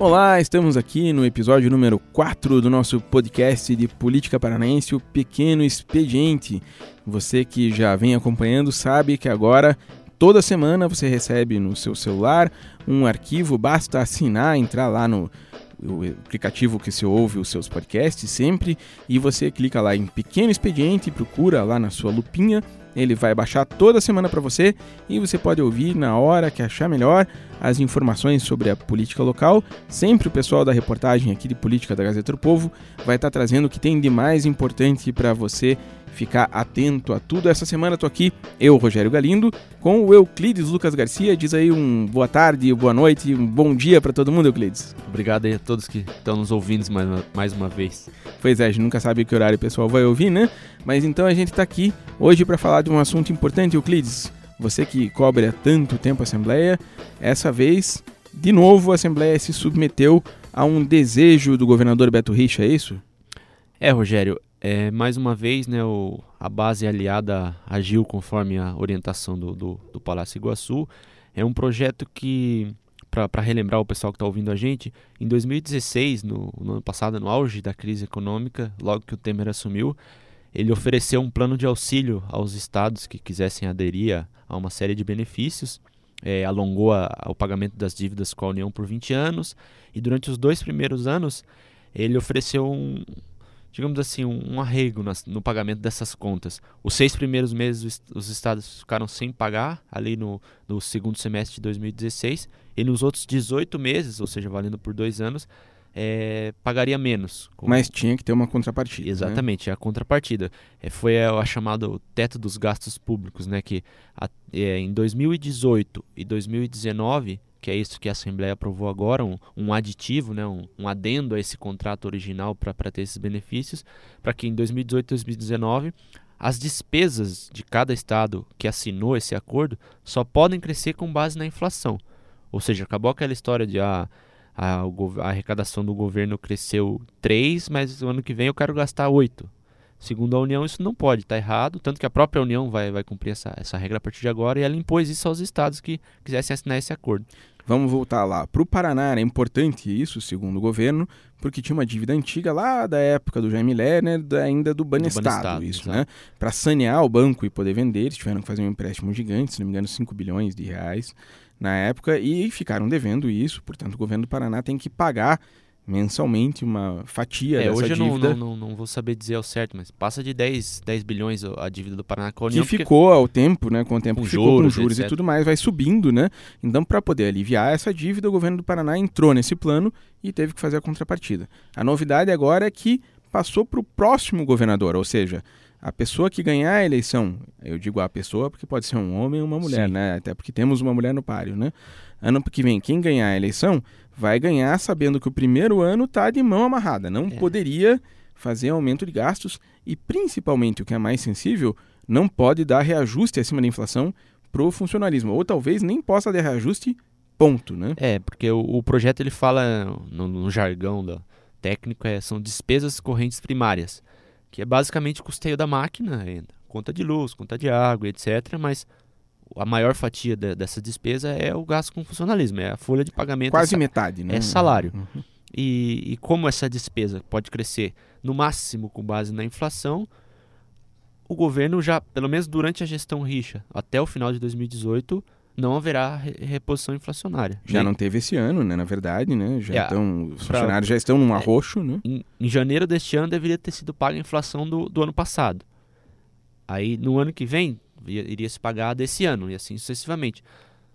Olá, estamos aqui no episódio número 4 do nosso podcast de política paranaense, o Pequeno Expediente. Você que já vem acompanhando sabe que agora, toda semana, você recebe no seu celular um arquivo, basta assinar, entrar lá no o aplicativo que você ouve os seus podcasts sempre e você clica lá em Pequeno Expediente, procura lá na sua lupinha ele vai baixar toda semana para você e você pode ouvir na hora que achar melhor as informações sobre a política local. Sempre o pessoal da reportagem aqui de política da Gazeta do Povo vai estar tá trazendo o que tem de mais importante para você ficar atento a tudo. Essa semana estou aqui, eu, Rogério Galindo, com o Euclides Lucas Garcia. Diz aí um boa tarde, boa noite, um bom dia para todo mundo, Euclides. Obrigado aí a todos que estão nos ouvindo mais uma, mais uma vez. Pois é, a gente nunca sabe que horário o pessoal vai ouvir, né? Mas então a gente está aqui hoje para falar de um assunto importante, Euclides. Você que cobre há tanto tempo a Assembleia, essa vez, de novo, a Assembleia se submeteu a um desejo do governador Beto Richa, é isso? É, Rogério, é, mais uma vez, né, o, a base aliada agiu conforme a orientação do, do, do Palácio Iguaçu. É um projeto que, para relembrar o pessoal que está ouvindo a gente, em 2016, no, no, ano passado, no auge da crise econômica, logo que o Temer assumiu, ele ofereceu um plano de auxílio aos estados que quisessem aderir a, uma série de benefícios. É, alongou a, a, o pagamento das dívidas com a União por 20 anos e durante os dois primeiros anos ele ofereceu um, digamos assim, um, um arrego nas, no pagamento dessas contas. Os seis primeiros meses os estados ficaram sem pagar, ali no, no segundo semestre de 2016, e nos outros 18 meses, ou seja, valendo por dois anos, é, pagaria menos. Mas tinha que ter uma contrapartida. Né? Exatamente, né? a contrapartida. É, foi a, a chamada teto dos gastos públicos, né, que a, é, em 2018 e 2019 que é isso que a Assembleia aprovou agora, um, um aditivo, né, um, um, adendo a esse contrato original para ter esses benefícios, para que em 2018 e 2019 as despesas de cada estado que assinou esse acordo só podem crescer com base na inflação. Ou seja, acabou aquela história de ah, a, a, a arrecadação do governo cresceu 3, mas o ano que vem eu quero gastar 8. Segundo a União, isso não pode, está errado, tanto que a própria União vai, vai cumprir essa, essa regra a partir de agora e ela impôs isso aos estados que quisessem assinar esse acordo. Vamos voltar lá. Para o Paraná era importante isso, segundo o governo, porque tinha uma dívida antiga lá da época do Jaime Lerner, ainda do Banestado, do Banestado isso, exato. né? Para sanear o banco e poder vender, eles tiveram que fazer um empréstimo gigante, se não me engano, 5 bilhões de reais na época, e ficaram devendo isso, portanto o governo do Paraná tem que pagar mensalmente uma fatia é, dessa hoje dívida. Hoje eu não, não, não, vou saber dizer ao certo, mas passa de 10, 10 bilhões a dívida do Paraná com a União. Que ficou porque... ao tempo, né? Com o tempo com ficou juros, com juros etc. e tudo mais, vai subindo, né? Então, para poder aliviar essa dívida, o governo do Paraná entrou nesse plano e teve que fazer a contrapartida. A novidade agora é que passou para o próximo governador, ou seja, a pessoa que ganhar a eleição, eu digo a pessoa porque pode ser um homem ou uma mulher, Sim. né? Até porque temos uma mulher no páreo, né? Ano que vem, quem ganhar a eleição vai ganhar sabendo que o primeiro ano está de mão amarrada. Não é. poderia fazer aumento de gastos e, principalmente, o que é mais sensível, não pode dar reajuste acima da inflação para o funcionalismo. Ou talvez nem possa dar reajuste, ponto. Né? É, porque o, o projeto ele fala, no, no jargão do técnico, é, são despesas correntes primárias, que é basicamente o custeio da máquina, conta de luz, conta de água, etc. Mas a maior fatia de, dessa despesa é o gasto com funcionalismo, é a folha de pagamento. Quase é, metade, né? É salário. Uhum. E, e, como essa despesa pode crescer no máximo com base na inflação, o governo já, pelo menos durante a gestão Richa, até o final de 2018, não haverá reposição inflacionária. Já não teve esse ano, né? Na verdade, né? Já é, estão, os funcionários pra, já estão num é, arroxo, né? Em, em, janeiro deste ano deveria ter sido paga a inflação do, do ano passado. Aí no ano que vem iria se pagar desse ano e assim sucessivamente.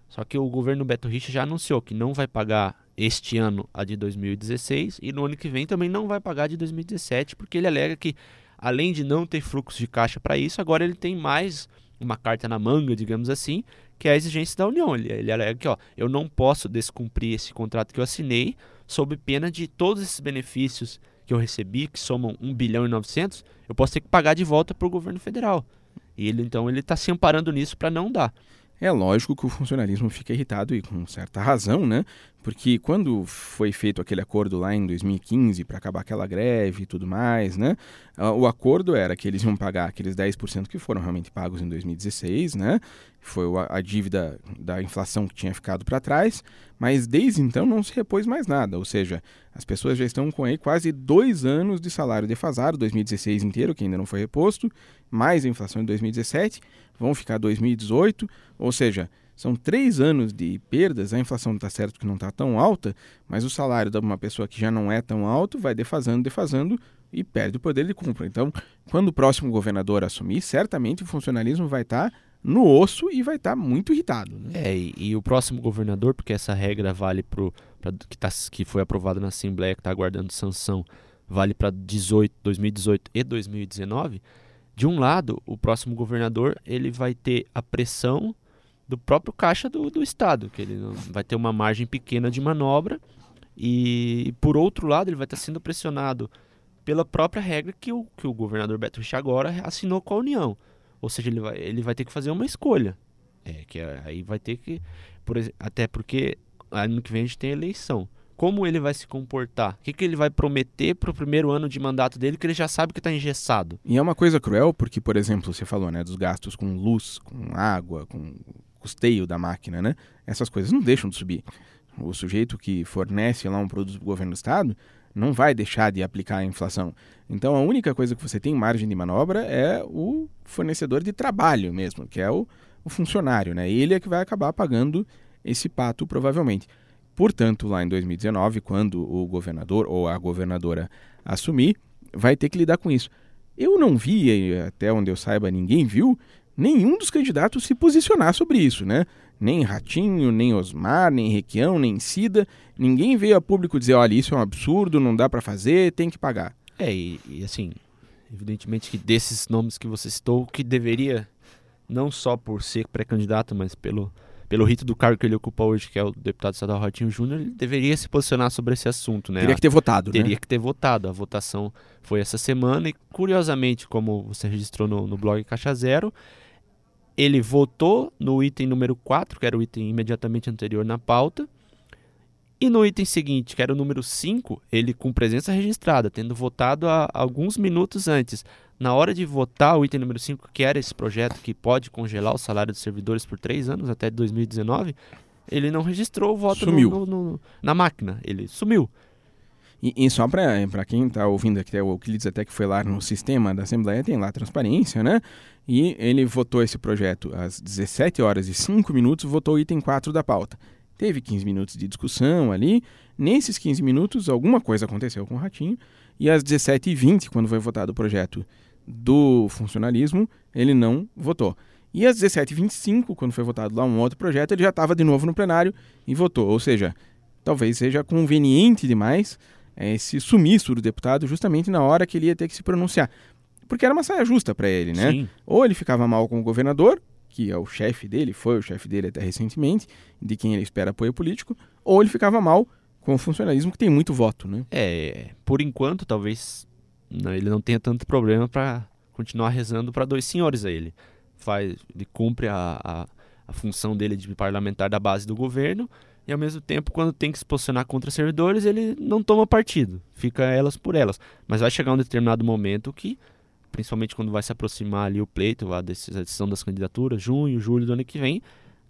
Só que o governo Beto Richa já anunciou que não vai pagar este ano a de 2016 e no ano que vem também não vai pagar a de 2017, porque ele alega que além de não ter fluxo de caixa para isso, agora ele tem mais uma carta na manga, digamos assim, que é a exigência da União. Ele, ele alega que ó, eu não posso descumprir esse contrato que eu assinei sob pena de todos esses benefícios que eu recebi, que somam 1 bilhão e 900, eu posso ter que pagar de volta para o governo federal. E ele então ele está se amparando nisso para não dar. É lógico que o funcionalismo fica irritado e com certa razão, né? Porque quando foi feito aquele acordo lá em 2015 para acabar aquela greve e tudo mais, né? Ah, o acordo era que eles iam pagar aqueles 10% que foram realmente pagos em 2016, né? foi a, dívida da inflação que tinha ficado para trás, mas desde então não se repôs mais nada, ou seja, as pessoas já estão com aí quase dois anos de salário defasado, 2016 inteiro, que ainda não foi reposto, mais a inflação de 2017, vão ficar 2018, ou seja, são três anos de perdas, a inflação está certo que não está tão alta, mas o salário de uma pessoa que já não é tão alto vai defasando, defasando e perde o poder de compra. Então, quando o próximo governador assumir, certamente o funcionalismo vai estar tá no osso e vai estar tá muito irritado. Né? É, e, e, o próximo governador, porque essa regra vale para que, tá, que foi aprovada na Assembleia, que está aguardando sanção, vale para 2018 e 2019. De um lado, o próximo governador ele vai ter a pressão do próprio caixa do, do Estado, que ele vai ter uma margem pequena de manobra, e por outro lado, ele vai estar sendo pressionado pela própria regra que o, que o governador Beto Richa agora assinou com a União. Ou seja, ele vai, ele vai ter que fazer uma escolha. É, que é, aí vai ter que. Por, até porque ano que vem a gente tem eleição. Como ele vai se comportar? O que, que ele vai prometer para o primeiro ano de mandato dele que ele já sabe que está engessado? E é uma coisa cruel, porque, por exemplo, você falou né, dos gastos com luz, com água, com custeio da máquina, né? Essas coisas não deixam de subir. O sujeito que fornece lá um produto do governo do estado não vai deixar de aplicar a inflação. Então a única coisa que você tem margem de manobra é o fornecedor de trabalho mesmo, que é o, o funcionário, né? Ele é que vai acabar pagando esse pato provavelmente. Portanto, lá em 2019, quando o governador ou a governadora assumir, vai ter que lidar com isso. Eu não vi, até onde eu saiba, ninguém viu nenhum dos candidatos se posicionar sobre isso, né? Nem Ratinho, nem Osmar, nem Requião, nem Cida. Ninguém veio a público dizer, olha, isso é um absurdo, não dá para fazer, tem que pagar. É, e, e, assim, evidentemente que desses nomes que você citou, que deveria, não só por ser pré-candidato, mas pelo, pelo rito do cargo que ele ocupa hoje, que é o deputado estadual Ratinho Júnior, ele deveria se posicionar sobre esse assunto, né? Teria que ter votado, Teria né? que ter votado. A votação foi essa semana e, curiosamente, como você registrou no, no blog Caixa Zero, ele votou no item número 4, que era o item imediatamente anterior na pauta, e no item seguinte, que era o número 5, ele com presença registrada, tendo votado há alguns minutos antes. Na hora de votar o item número 5, que era esse projeto que pode congelar o salário dos servidores por três anos até 2019, ele não registrou o voto no, no, no, na máquina. Ele sumiu. E, e só para quem está ouvindo aqui, o Euclides até que foi lá no sistema da Assembleia, tem lá transparência, né? E ele votou esse projeto às 17 horas e 5 minutos, votou o item 4 da pauta. Teve 15 minutos de discussão ali. Nesses 15 minutos, alguma coisa aconteceu com o Ratinho. E às 17h20, quando foi votado o projeto do funcionalismo, ele não votou. E às 17h25, quando foi votado lá um outro projeto, ele já estava de novo no plenário e votou. Ou seja, talvez seja conveniente demais é, esse sumiço do deputado justamente na hora que ele ia ter que se pronunciar. Porque era uma saia justa para ele, né? Sim. Ou ele ficava mal com o governador, que é o chefe dele, foi o chefe dele até recentemente, de quem ele espera apoio político, ou ele ficava mal com o funcionalismo que tem muito voto, né? É, por enquanto, talvez não, ele não tenha tanto problema para continuar rezando para dois senhores a ele. Faz, ele cumpre a, a, a função dele de parlamentar da base do governo e ao mesmo tempo, quando tem que se posicionar contra servidores, ele não toma partido, fica elas por elas. Mas vai chegar um determinado momento que, principalmente quando vai se aproximar ali o pleito, a decisão das candidaturas, junho, julho do ano que vem,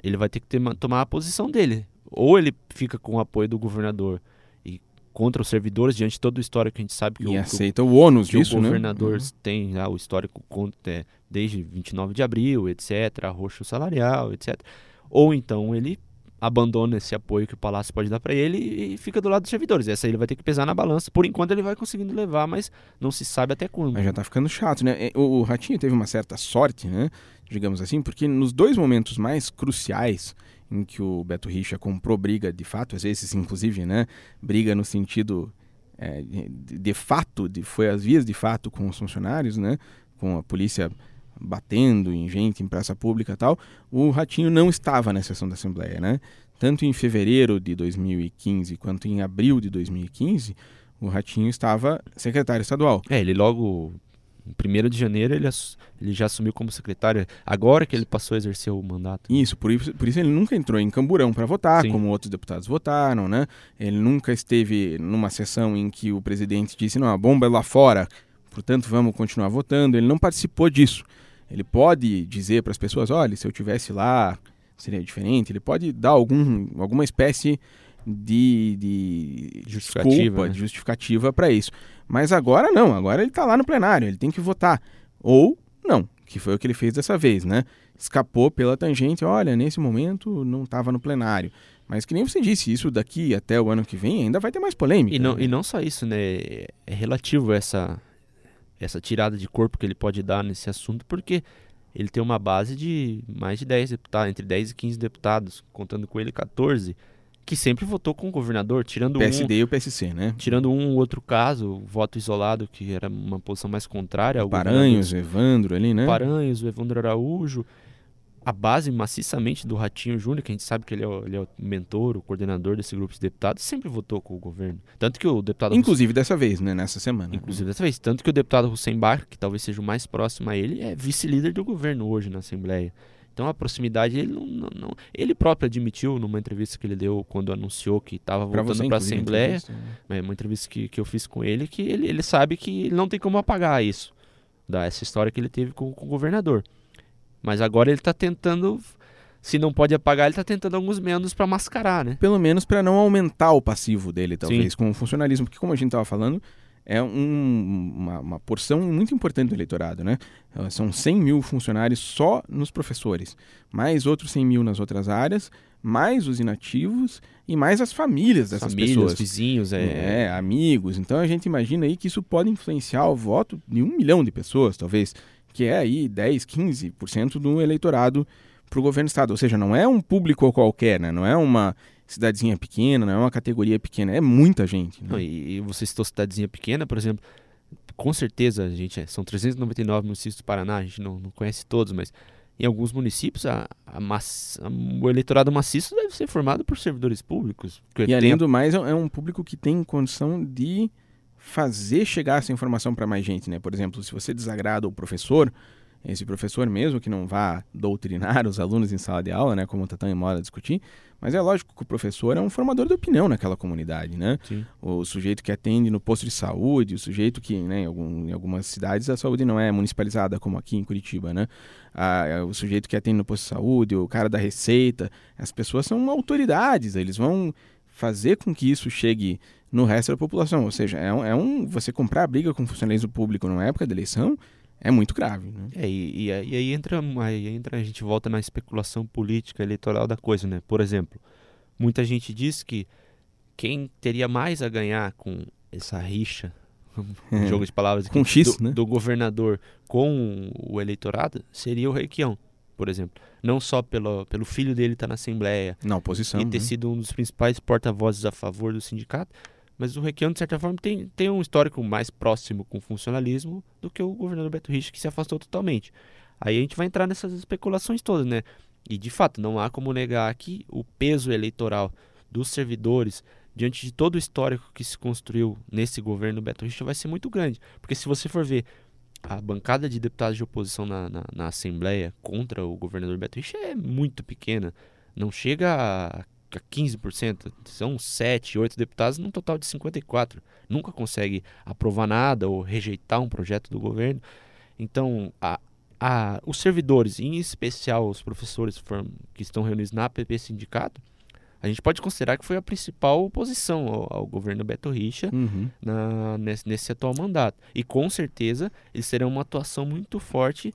ele vai ter que ter, tomar a posição dele. Ou ele fica com o apoio do governador e contra os servidores, diante de todo o histórico que a gente sabe que e o, aceita o ônus que disso, o né? governador né? tem o histórico é, desde 29 de abril, etc., arroxo salarial, etc. Ou então ele abandona esse apoio que o Palácio pode dar para ele e fica do lado dos servidores. Essa aí ele vai ter que pesar na balança. Por enquanto ele vai conseguindo levar, mas não se sabe até quando. Mas já tá ficando chato, né? O, Ratinho teve uma certa sorte, né? Digamos assim, porque nos dois momentos mais cruciais em que o Beto Richa comprou briga de fato, às vezes inclusive, né? Briga no sentido é, de, de fato, de, foi as vias de fato com os funcionários, né? Com a polícia batendo em gente em praça pública e tal, o Ratinho não estava na sessão da Assembleia, né? Tanto em fevereiro de 2015 quanto em abril de 2015, o Ratinho estava secretário estadual. É, ele logo em 1 de janeiro ele, ele já assumiu como secretário, agora que ele passou a exercer o mandato. Isso, por isso, por isso ele nunca entrou em Camburão para votar, Sim. como outros deputados votaram, né? Ele nunca esteve numa sessão em que o presidente disse, não, a bomba é lá fora, portanto vamos continuar votando. Ele não participou disso. Ele pode dizer para as pessoas, olha, se eu tivesse lá seria diferente. Ele pode dar algum, alguma espécie de, de justificativa, desculpa, né? de justificativa para isso. Mas agora não, agora ele está lá no plenário, ele tem que votar. Ou não, que foi o que ele fez dessa vez, né? Escapou pela tangente, olha, nesse momento não estava no plenário. Mas que nem você disse, isso daqui até o ano que vem ainda vai ter mais polêmica. E não, né? e não só isso, né? É relativo essa, essa tirada de corpo que ele pode dar nesse assunto, porque ele tem uma base de mais de 10 deputados, entre 10 e 15 deputados, contando com ele 14, que sempre votou com o governador, tirando PSD um, e o PSC, né? tirando um ou outro caso, voto isolado, que era uma posição mais contrária ao Paranhos, Evandro ali, né? Paranhos, o Evandro Araújo, a base maciçamente do Ratinho Júnior, que a gente sabe que ele é, o, ele é o mentor, o coordenador desse grupo de deputados, sempre votou com o governo. Tanto que o deputado Inclusive dessa vez, né? Nessa semana. Inclusive dessa vez. Tanto que o deputado Hussein Bar, que talvez seja o mais próximo a ele, é vice-líder do governo hoje na Assembleia. Então a proximidade, ele não, não, não, Ele próprio admitiu numa entrevista que ele deu quando anunciou que estava voltando para a Assembleia. né? É uma entrevista que, que eu fiz com ele, que ele, ele sabe que ele não tem como apagar isso. Da, essa história que ele teve com, com o governador. Mas agora ele está tentando. Se não pode apagar, ele está tentando alguns menos para mascarar, né? Pelo menos para não aumentar o passivo dele, talvez, com o funcionalismo. Porque, como a gente estava falando, é um- uma, uma porção muito importante do eleitorado, né? Eh, São 100 mil funcionários só nos professores, mais outros 100 mil nas outras áreas, mais os inativos e mais as famílias dessas Famílias, pessoas. vizinhos, é, É, amigos. Então a gente imagina aí que isso pode influenciar o voto de um milhão de pessoas, talvez, que é aí 10, 15% do eleitorado para o governo do estado. Ou seja, não é um público qualquer, né? Não é uma cidadezinha pequena, não é uma categoria pequena, é muita gente. né? Não, e, e você citou cidadezinha pequena, por exemplo. Com certeza, a gente é- são 399 municípios do Paraná, a gente não, não conhece todos, mas em alguns municípios a, a maci- a- o eleitorado maciço deve ser formado por servidores públicos. E além do mais, é é um público que tem condição de fazer chegar essa informação para mais gente, né? Por exemplo, se você desagrada o professor, esse professor mesmo que não vá doutrinar os alunos em sala de aula, né, como está tão em moda discutir, mas é lógico que o professor é um formador de opinião naquela comunidade, né? Sim. O sujeito que atende no posto de saúde, o sujeito que, né, em, algum- em algumas cidades a saúde não é municipalizada, como aqui em Curitiba, né? Ah, é o sujeito que atende no posto de saúde, o cara da receita, as pessoas são autoridades, eles vão fazer com que isso chegue no resto da população. Ou seja, é um, é um- você comprar a briga com o funcionalismo público numa época de eleição é muito grave. Né? É, e, e aí e aí entra, aí entra, a gente volta na especulação política eleitoral da coisa, né? Por exemplo, muita gente diz que quem teria mais a ganhar com essa rixa, um jogo de palavras aqui, Com X, do, né? do governador com o eleitorado seria o Requião, por exemplo. Não só pelo, pelo filho dele estar na Assembleia Na oposição. e ter né? sido um dos principais porta-vozes a favor do sindicato, mas o Requião, de certa forma, tem, tem um histórico mais próximo com o funcionalismo do que o governador Beto Richa, que se afastou totalmente. Aí a gente vai entrar nessas especulações todas, né? E, de fato, não há como negar que o peso eleitoral dos servidores, diante de todo o histórico que se construiu nesse governo Beto Richa, vai ser muito grande. Porque se você for ver a bancada de deputados de oposição na, na, na Assembleia contra o governador Beto Richa é muito pequena. Não chega a, a 15%. São 7, 8 deputados num total de 54. Nunca consegue aprovar nada ou rejeitar um projeto do governo. Então, a, a, os servidores, em especial os professores que estão reunidos na APP Sindicato, a gente pode considerar que foi a principal oposição ao, ao governo Beto Richa Uhum. na- nesse, nesse atual mandato. E com certeza eles terão uma atuação muito forte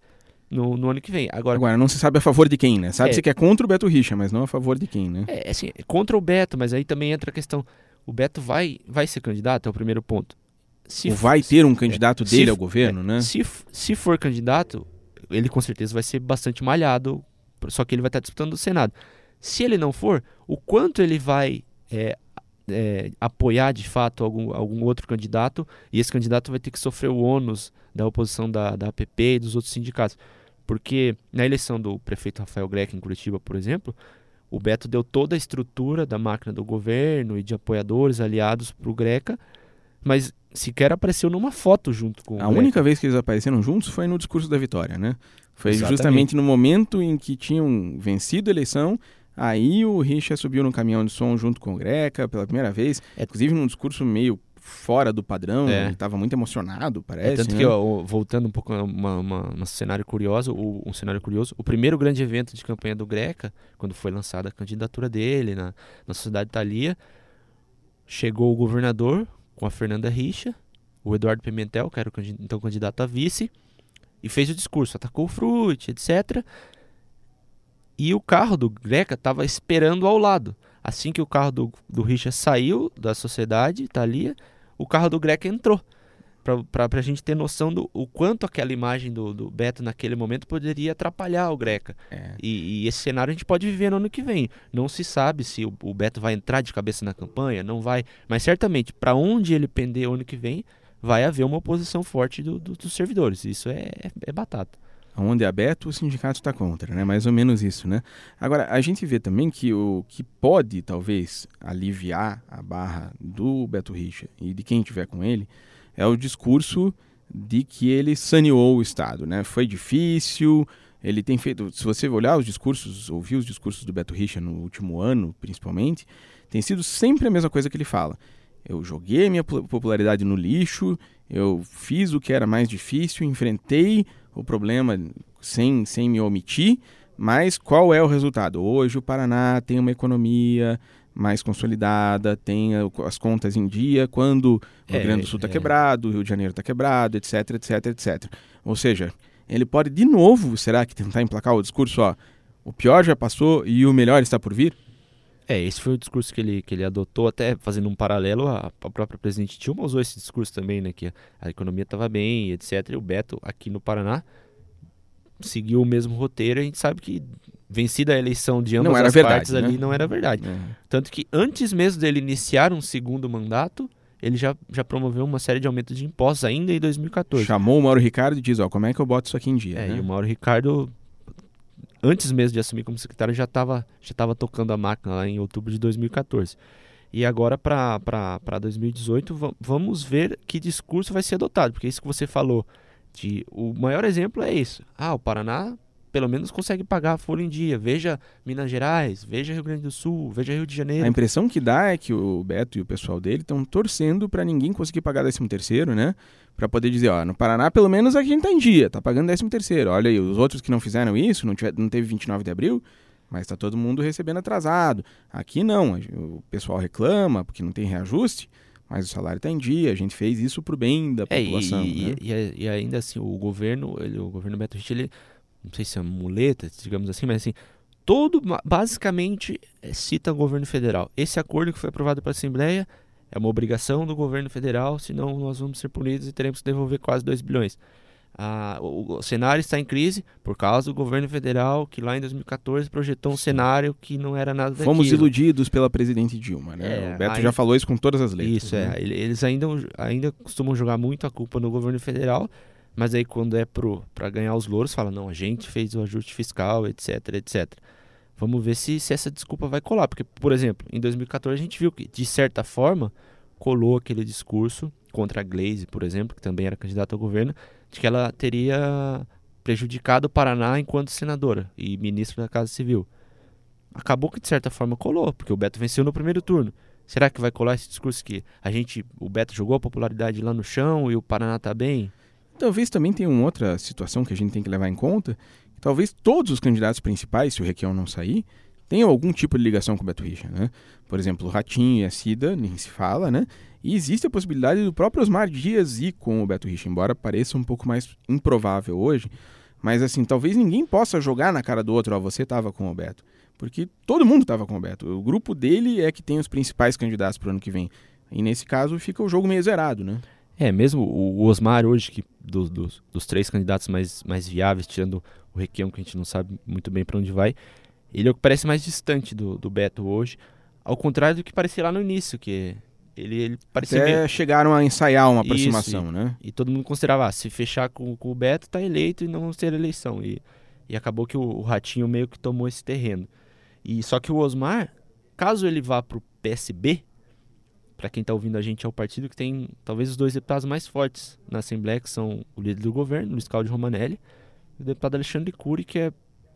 no, no ano que vem. Agora, Agora, não se sabe a favor de quem, né? Sabe-se É. que é contra o Beto Richa, mas não a favor de quem, né? é, assim, é contra o Beto, mas aí também entra a questão: o Beto vai, vai ser candidato? É o primeiro ponto. Se Ou vai ter um candidato se dele f- ao governo, né? Se, se for candidato, ele com certeza vai ser bastante malhado, só que ele vai estar disputando o Senado. Se ele não for, o quanto ele vai é, é, apoiar de fato algum, algum outro candidato, e esse candidato vai ter que sofrer o ônus da oposição da, da APP e dos outros sindicatos. Porque na eleição do prefeito Rafael Greca em Curitiba, por exemplo, o Beto deu toda a estrutura da máquina do governo e de apoiadores aliados para o Greca, mas sequer apareceu numa foto junto com o A única vez que eles apareceram juntos foi no discurso da vitória, né? Foi Exatamente. justamente no momento em que tinham vencido a eleição, aí o Richa subiu no caminhão de som junto com o Greca pela primeira vez, É. inclusive num discurso meio fora do padrão, É. ele estava muito emocionado, É, parece. tanto né? que, ó, voltando um pouco a uma, uma, uma cenário curioso, o, um cenário curioso, o primeiro grande evento de campanha do Greca, quando foi lançada a candidatura dele na, na Sociedade Thalia, chegou o governador com a Fernanda Richa, o Eduardo Pimentel, que era o então candidato a vice, e fez o discurso, atacou o Fruit, etc. E o carro do Greca estava esperando ao lado. Assim que o carro do, do Richa saiu da sociedade Thalia, o carro do Greca entrou para a gente ter noção do o quanto aquela imagem do, do Beto naquele momento poderia atrapalhar o Greca. É. E, e esse cenário a gente pode viver no ano que vem. Não se sabe se o, o Beto vai entrar de cabeça na campanha, não vai. Mas certamente, para onde ele pender o ano que vem, vai haver uma oposição forte do- do- dos servidores. Isso é, é batata. Onde é aberto, o sindicato está contra, né? Mais ou menos isso, né? Agora, a gente vê também que o que pode, talvez, aliviar a barra do Beto Richa e de quem estiver com ele é o discurso de que ele saneou o Estado, né? Foi difícil, ele tem feito... Se você olhar os discursos, ouvir os discursos do Beto Richa no último ano, principalmente, tem sido sempre a mesma coisa que ele fala. Eu joguei minha po- popularidade no lixo, eu fiz o que era mais difícil, enfrentei o problema sem, sem me omitir, mas qual é o resultado? Hoje o Paraná tem uma economia mais consolidada, tem as contas em dia, quando o É, Rio Grande do Sul está é. quebrado, o Rio de Janeiro está quebrado, etc, etc, etc. Ou seja, ele pode de novo, será que tentar emplacar o discurso, ó, o pior já passou e o melhor está por vir? É, esse foi o discurso que ele, que ele adotou, até fazendo um paralelo, a, a própria presidente Dilma usou esse discurso também, né? Que a, a economia estava bem, etc. E o Beto, aqui no Paraná, seguiu o mesmo roteiro. A gente sabe que, vencida a eleição de ambas Não era as verdade, partes né? ali, não era verdade. É. Tanto que antes mesmo dele iniciar um segundo mandato, ele já, já promoveu uma série de aumentos de impostos ainda em 2014. Chamou o Mauro Ricardo e diz, ó, como é que eu boto isso aqui em dia? É, né? e o Mauro Ricardo, antes mesmo de assumir como secretário, já estava já tava tocando a máquina lá em outubro de 2014. E agora, para 2018, va- vamos ver que discurso vai ser adotado, porque isso que você falou, de, o maior exemplo é isso. Ah, o Paraná pelo menos consegue pagar a folha em dia. Veja Minas Gerais, veja Rio Grande do Sul, veja Rio de Janeiro. A impressão que dá é que o Beto e o pessoal dele estão torcendo para ninguém conseguir pagar 13 terceiro, né? Para poder dizer, ó, no Paraná pelo menos a gente tá em dia, tá pagando 13 terceiro. Olha aí, os outros que não fizeram isso, não, tiver, não teve 29 de abril, mas tá todo mundo recebendo atrasado. Aqui não, o pessoal reclama porque não tem reajuste, mas o salário tá em dia, a gente fez isso pro bem da É, população, e, né? e- e- ainda assim, o governo, ele- o governo Beto Richa, ele, não sei se é muleta, digamos assim, mas assim, todo, basicamente, é, cita o governo federal. Esse acordo que foi aprovado pela Assembleia é uma obrigação do governo federal, senão nós vamos ser punidos e teremos que devolver quase 2 bilhões. Ah, o, o cenário está em crise por causa do governo federal, que lá em 2014 projetou um cenário que não era nada daquilo. Fomos iludidos pela presidente Dilma, né? É, o Beto aí- já falou isso com todas as letras. Isso, né? é. Ele- Eles ainda, ainda costumam jogar muito a culpa no governo federal, mas aí quando é pro, pra ganhar os louros, fala, não, a gente fez o ajuste fiscal, etc, etc. Vamos ver se, se essa desculpa vai colar. Porque, por exemplo, em 2014 a gente viu que, de certa forma, colou aquele discurso contra a Glaze, por exemplo, que também era candidata ao governo, de que ela teria prejudicado o Paraná enquanto senadora e ministro da Casa Civil. Acabou que, de certa forma, colou, porque o Beto venceu no primeiro turno. Será que vai colar esse discurso que a gente, o Beto jogou a popularidade lá no chão e o Paraná tá bem? Talvez também tenha uma outra situação que a gente tem que levar em conta. Talvez todos os candidatos principais, se o Requião não sair, tenham algum tipo de ligação com o Beto Richa, né? Por exemplo, o Ratinho e a Cida, nem se fala, né? E existe a possibilidade do próprio Osmar Dias ir com o Beto Richa, embora pareça um pouco mais improvável hoje. Mas assim, talvez ninguém possa jogar na cara do outro, ó, você estava com o Beto. Porque todo mundo estava com o Beto. O grupo dele é que tem os principais candidatos para o ano que vem. E nesse caso fica o jogo meio zerado, né? É, mesmo o o Osmar hoje, que dos, dos, dos três candidatos mais, mais viáveis, tirando o Requião, que a gente não sabe muito bem para onde vai, ele é o que parece mais distante do, do Beto hoje, ao contrário do que parecia lá no início, que ele, ele parecia Até meio... chegaram a ensaiar uma Isso, aproximação, né? E todo mundo considerava, ah, se fechar com, com o Beto, tá eleito e não vamos ter eleição. E, e acabou que o, o Ratinho meio que tomou esse terreno. E só que o Osmar, caso ele vá pro PSB, para quem tá ouvindo a gente, é o partido que tem talvez os dois deputados mais fortes na Assembleia, que são o líder do governo, Luiz Cláudio Romanelli, e o deputado Alexandre Cury, que é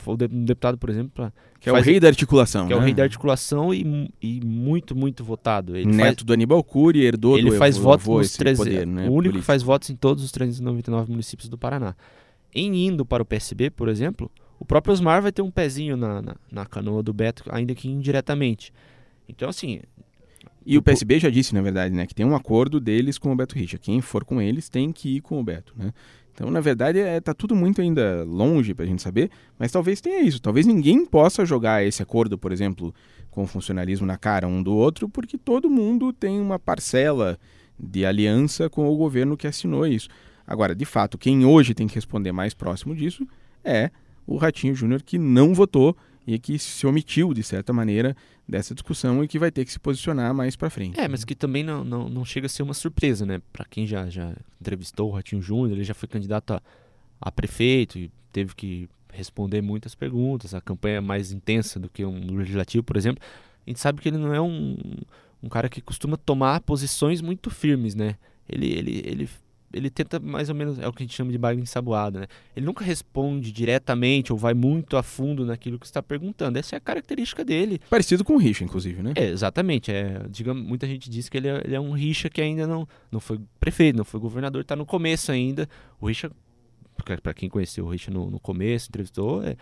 um deputado, por exemplo, pra, que é o rei da articulação. Que né? é o né? rei da articulação e, e muito, muito votado. Ele Neto faz, do Aníbal Cury, herdou ele do faz votos nos 13, poder, né, o único político. que faz votos em todos os 399 municípios do Paraná. Em indo para o PSB, por exemplo, o próprio Osmar vai ter um pezinho na, na, na canoa do Beto, ainda que indiretamente. Então, assim, e o PSB já disse, na verdade, né, que tem um acordo deles com o Beto Richa. Quem for com eles tem que ir com o Beto, né? Então, na verdade, está é, tá tudo muito ainda longe para a gente saber, mas talvez tenha isso. Talvez ninguém possa jogar esse acordo, por exemplo, com o funcionalismo na cara um do outro, porque todo mundo tem uma parcela de aliança com o governo que assinou isso. Agora, de fato, quem hoje tem que responder mais próximo disso é o Ratinho Júnior, que não votou e que se omitiu, de certa maneira, dessa discussão e que vai ter que se posicionar mais para frente. É, mas que também não, não, não chega a ser uma surpresa, né? Para quem já, já entrevistou o Ratinho Júnior, ele já foi candidato a, a prefeito e teve que responder muitas perguntas, a campanha é mais intensa do que um legislativo, por exemplo. A gente sabe que ele não é um, um cara que costuma tomar posições muito firmes, né? Ele, ele, ele ele tenta mais ou menos, é o que a gente chama de barulho ensaboado, né? Ele nunca responde diretamente ou vai muito a fundo naquilo que está perguntando. Essa é a característica dele. Parecido com o Richa, inclusive, né? É, exatamente. É, digamos, muita gente diz que ele é, ele é um Richa que ainda não, não foi prefeito, não foi governador, está no começo ainda. O Richa, para quem conheceu o Richa no, no começo, entrevistou, é,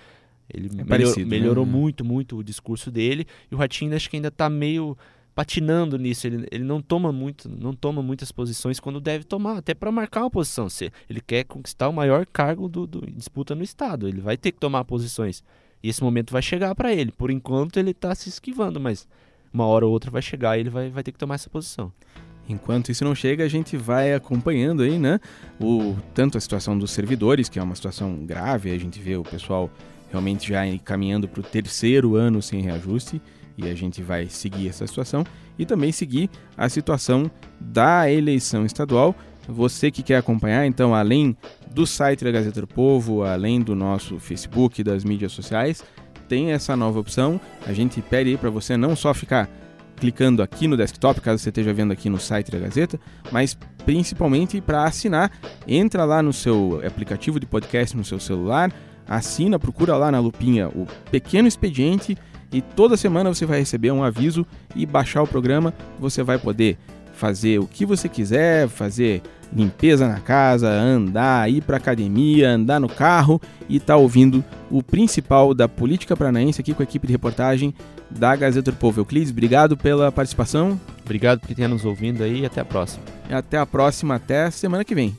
ele é melhor, parecido, melhorou né? muito, muito o discurso dele. E o Ratinho acho que ainda está meio patinando nisso. Ele, ele não toma muito, não toma muitas posições quando deve tomar, até para marcar uma posição. Se ele quer conquistar o maior cargo do, do disputa no estado, ele vai ter que tomar posições. E esse momento vai chegar para ele. Por enquanto ele está se esquivando, mas uma hora ou outra vai chegar e ele vai, vai ter que tomar essa posição. Enquanto isso não chega, a gente vai acompanhando aí, né? O, tanto a situação dos servidores, que é uma situação grave, a gente vê o pessoal realmente já caminhando para o terceiro ano sem reajuste, e a gente vai seguir essa situação e também seguir a situação da eleição estadual. Você que quer acompanhar, então, além do site da Gazeta do Povo, além do nosso Facebook, das mídias sociais, tem essa nova opção. A gente pede para você não só ficar clicando aqui no desktop, caso você esteja vendo aqui no site da Gazeta, mas principalmente para assinar. Entra lá no seu aplicativo de podcast no seu celular, assina, procura lá na lupinha o Pequeno Expediente e toda semana você vai receber um aviso e baixar o programa. Você vai poder fazer o que você quiser, fazer limpeza na casa, andar, ir para academia, andar no carro e estar tá ouvindo o principal da política paranaense aqui com a equipe de reportagem da Gazeta do Povo. Euclides, obrigado pela participação. Obrigado por ter nos ouvindo aí e até a próxima. Até a próxima, até semana que vem.